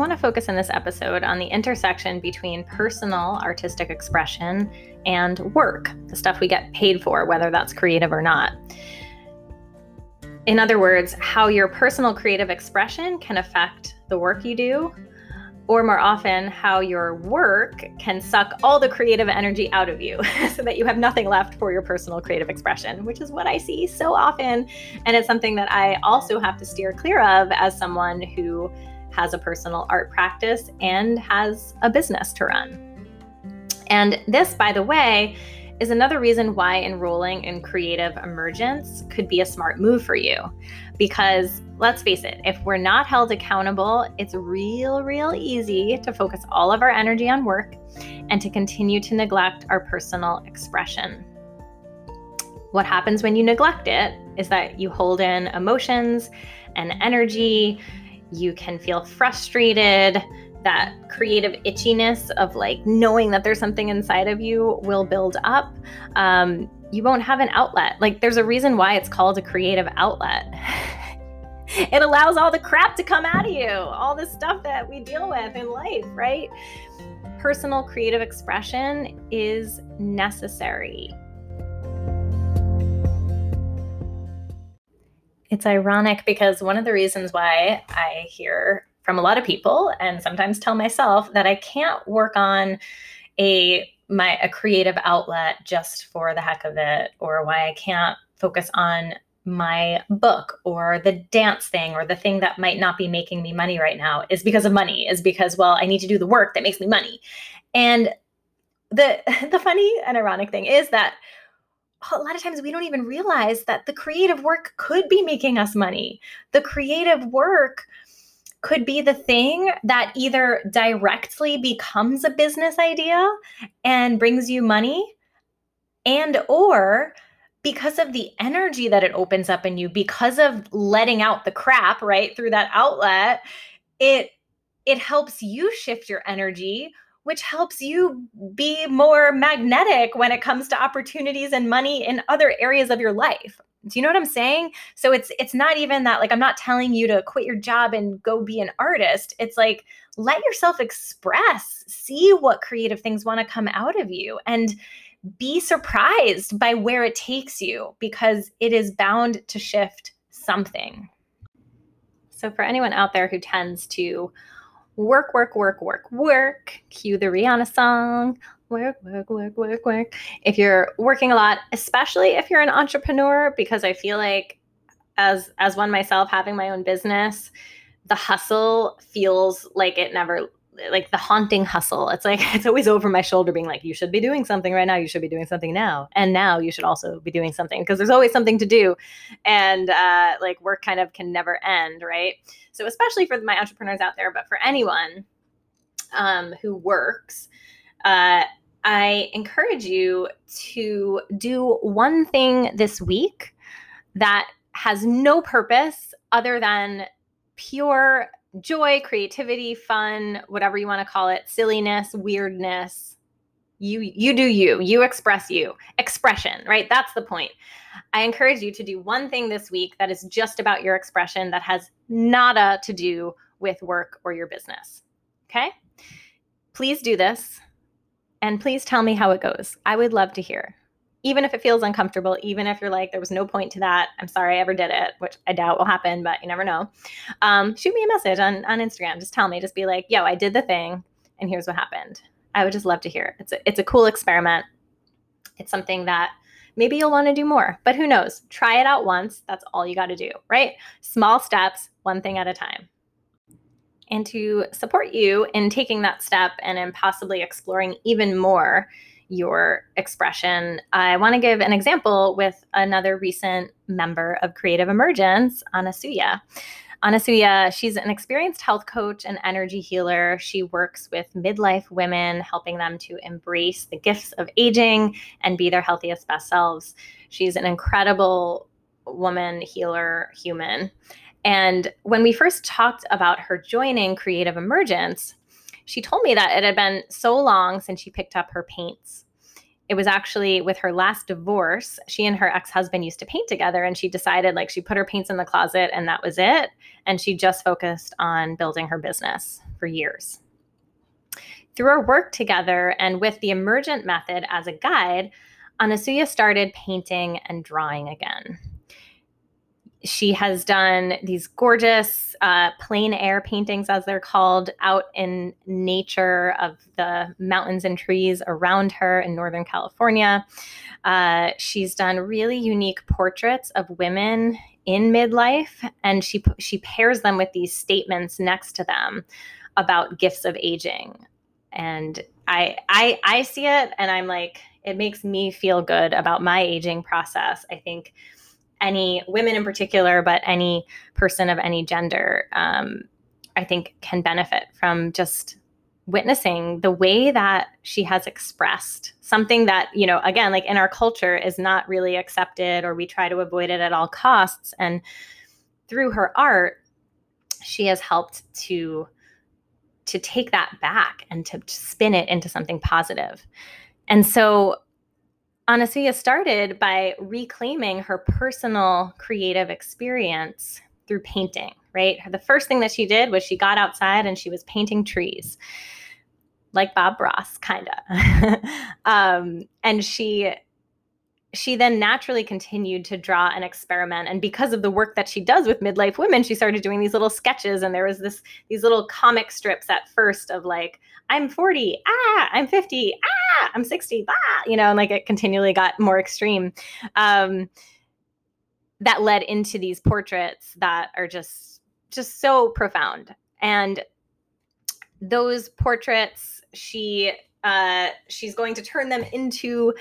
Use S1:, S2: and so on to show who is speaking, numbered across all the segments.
S1: want to focus in this episode on the intersection between personal artistic expression and work, the stuff we get paid for, whether that's creative or not. In other words, how your personal creative expression can affect the work you do, or more often, how your work can suck all the creative energy out of you so that you have nothing left for your personal creative expression, which is what I see so often. And it's something that I also have to steer clear of as someone who has a personal art practice and has a business to run. And this, by the way, is another reason why enrolling in creative emergence could be a smart move for you. Because let's face it, if we're not held accountable, it's real, real easy to focus all of our energy on work and to continue to neglect our personal expression. What happens when you neglect it is that you hold in emotions and energy, you can feel frustrated, that creative itchiness of like knowing that there's something inside of you will build up. Um, you won't have an outlet. Like, there's a reason why it's called a creative outlet. it allows all the crap to come out of you, all the stuff that we deal with in life, right? Personal creative expression is necessary. It's ironic because one of the reasons why I hear from a lot of people and sometimes tell myself that I can't work on a my a creative outlet just for the heck of it or why I can't focus on my book or the dance thing or the thing that might not be making me money right now is because of money is because well I need to do the work that makes me money. And the the funny and ironic thing is that a lot of times we don't even realize that the creative work could be making us money. The creative work could be the thing that either directly becomes a business idea and brings you money and or because of the energy that it opens up in you because of letting out the crap right through that outlet it it helps you shift your energy which helps you be more magnetic when it comes to opportunities and money in other areas of your life. Do you know what i'm saying? So it's it's not even that like i'm not telling you to quit your job and go be an artist. It's like let yourself express see what creative things want to come out of you and be surprised by where it takes you because it is bound to shift something. So for anyone out there who tends to work work work work work cue the rihanna song work, work, work, work, work. If you're working a lot, especially if you're an entrepreneur, because I feel like as as one myself having my own business, the hustle feels like it never like the haunting hustle. It's like it's always over my shoulder being like, you should be doing something right now. You should be doing something now. And now you should also be doing something because there's always something to do. And uh, like work kind of can never end, right? So especially for my entrepreneurs out there, but for anyone um, who works, uh, I encourage you to do one thing this week that has no purpose other than pure joy, creativity, fun, whatever you want to call it, silliness, weirdness. You you do you. You express you. Expression, right? That's the point. I encourage you to do one thing this week that is just about your expression that has nada to do with work or your business. Okay? Please do this and please tell me how it goes. I would love to hear. Even if it feels uncomfortable, even if you're like, there was no point to that. I'm sorry I ever did it, which I doubt will happen, but you never know. Um, shoot me a message on, on Instagram. Just tell me, just be like, yo, I did the thing and here's what happened. I would just love to hear. It's a, it's a cool experiment. It's something that maybe you'll want to do more, but who knows? Try it out once. That's all you got to do, right? Small steps, one thing at a time and to support you in taking that step and in possibly exploring even more your expression. I want to give an example with another recent member of Creative Emergence, Anasuya. Anasuya, she's an experienced health coach and energy healer. She works with midlife women, helping them to embrace the gifts of aging and be their healthiest, best selves. She's an incredible woman, healer, human. And when we first talked about her joining Creative Emergence, she told me that it had been so long since she picked up her paints. it was actually with her last divorce. She and her ex husband used to paint together, and she decided like she put her paints in the closet and that was it. And she just focused on building her business for years. Through our work together and with the emergent method as a guide, Anasuya started painting and drawing again she has done these gorgeous uh, plein air paintings, as they're called, out in nature of the mountains and trees around her in Northern California. Uh, she's done really unique portraits of women in midlife, and she she pairs them with these statements next to them about gifts of aging. And I I I see it, and I'm like, it makes me feel good about my aging process. I think any women in particular, but any person of any gender, um, I think can benefit from just witnessing the way that she has expressed something that, you know, again, like in our culture is not really accepted or we try to avoid it at all costs. And through her art, she has helped to to take that back and to spin it into something positive. And so Anasuya started by reclaiming her personal creative experience through painting, right? The first thing that she did was she got outside and she was painting trees, like Bob Ross, kind of. um, and she she then naturally continued to draw and experiment. And because of the work that she does with midlife women she started doing these little sketches. And there was this these little comic strips at first of like i'm 40 ah i'm 50 ah i'm 60 ah you know and like it continually got more extreme. Um, that led into these portraits that are just just so profound. And those portraits she uh, she's going to turn them into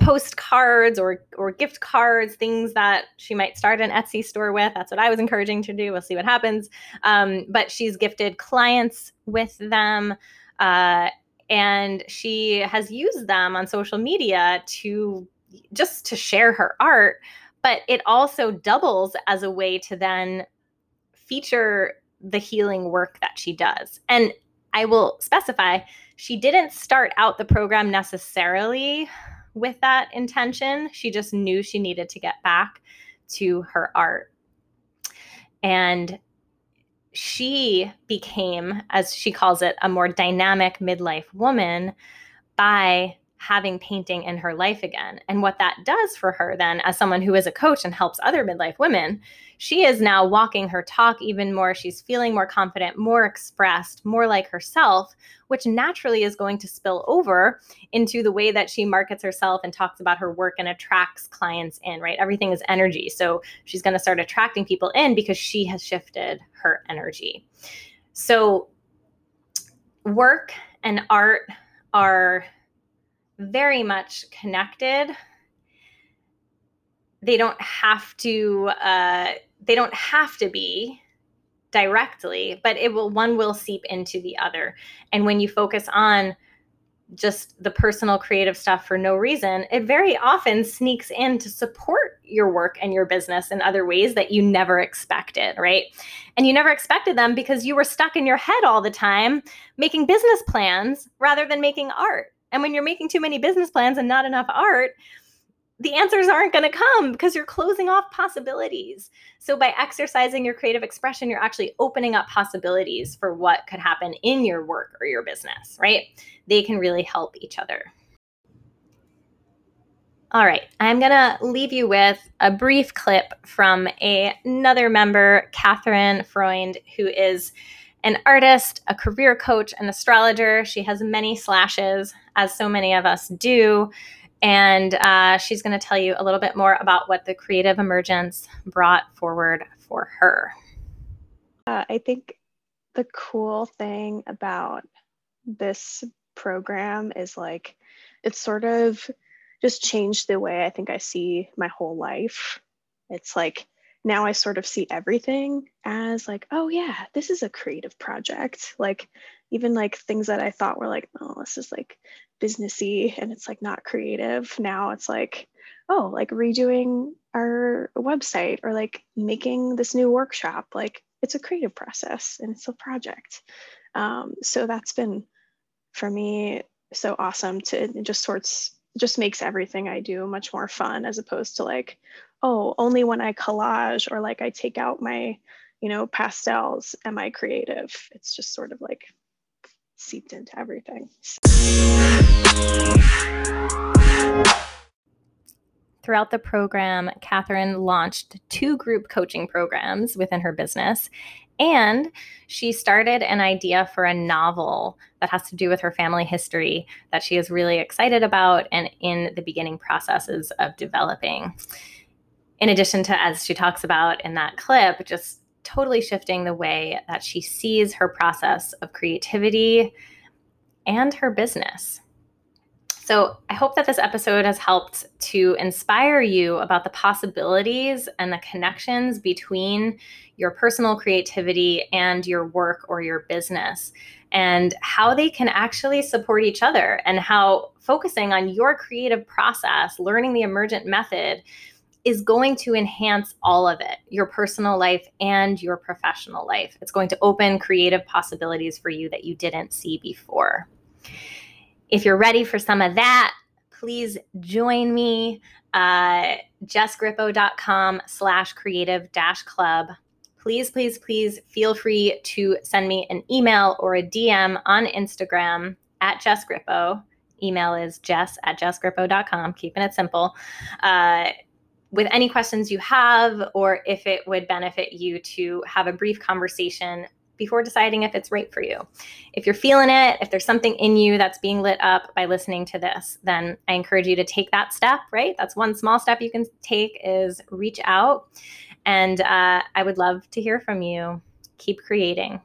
S1: postcards or or gift cards, things that she might start an Etsy store with. That's what I was encouraging to do. We'll see what happens. Um, but she's gifted clients with them. Uh, and she has used them on social media to just to share her art but it also doubles as a way to then feature the healing work that she does and i will specify she didn't start out the program necessarily with that intention. She just knew she needed to get back to her art. And she became, as she calls it, a more dynamic midlife woman by having painting in her life again. And what that does for her, then, as someone who is a coach and helps other midlife women, she is now walking her talk even more. She's feeling more confident, more expressed, more like herself, which naturally is going to spill over into the way that she markets herself and talks about her work and attracts clients in, right? Everything is energy. So she's going to start attracting people in because she has shifted her energy. So, work and art are very much connected. They don't have to. Uh, they don't have to be directly, but it will. One will seep into the other. And when you focus on just the personal creative stuff for no reason, it very often sneaks in to support your work and your business in other ways that you never expected, right? And you never expected them because you were stuck in your head all the time making business plans rather than making art. And when you're making too many business plans and not enough art, the answers aren't going to come because you're closing off possibilities. So, by exercising your creative expression, you're actually opening up possibilities for what could happen in your work or your business, right? They can really help each other. All right, I'm going to leave you with a brief clip from a, another member, Catherine Freund, who is an artist, a career coach, an astrologer. She has many slashes, as so many of us do. And uh, she's going to tell you a little bit more about what the creative emergence brought forward for her.
S2: Uh, I think the cool thing about this program is like it's sort of just changed the way I think I see my whole life. It's like now I sort of see everything as like, oh yeah, this is a creative project. Like even like things that I thought were like, oh, this is like businessy and it's like not creative. Now it's like, oh, like redoing our website or like making this new workshop. Like it's a creative process and it's a project. Um, so that's been for me so awesome to just sorts just makes everything I do much more fun as opposed to like, oh, only when I collage or like I take out my, you know, pastels am I creative. It's just sort of like seeped into everything.
S1: Throughout the program, Catherine launched two group coaching programs within her business. And she started an idea for a novel that has to do with her family history that she is really excited about and in the beginning processes of developing. In addition to, as she talks about in that clip, just totally shifting the way that she sees her process of creativity and her business. So, I hope that this episode has helped to inspire you about the possibilities and the connections between your personal creativity and your work or your business, and how they can actually support each other, and how focusing on your creative process, learning the emergent method, is going to enhance all of it your personal life and your professional life. It's going to open creative possibilities for you that you didn't see before. If you're ready for some of that, please join me. Uh, jessgrippo.com slash creative dash club. Please, please, please feel free to send me an email or a DM on Instagram at jessgrippo. Email is jess at jessgrippo.com, keeping it simple. Uh, with any questions you have, or if it would benefit you to have a brief conversation before deciding if it's right for you. If you're feeling it, if there's something in you that's being lit up by listening to this, then I encourage you to take that step, right? That's one small step you can take is reach out. And uh, I would love to hear from you. Keep creating.